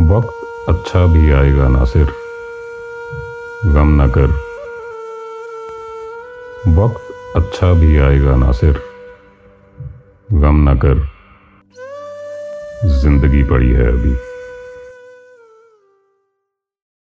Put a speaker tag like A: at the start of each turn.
A: वक्त अच्छा भी आएगा, नासिर। गम न कर। वक्त अच्छा भी आएगा, नासिर। गम न कर। ज़िंदगी पड़ी है अभी।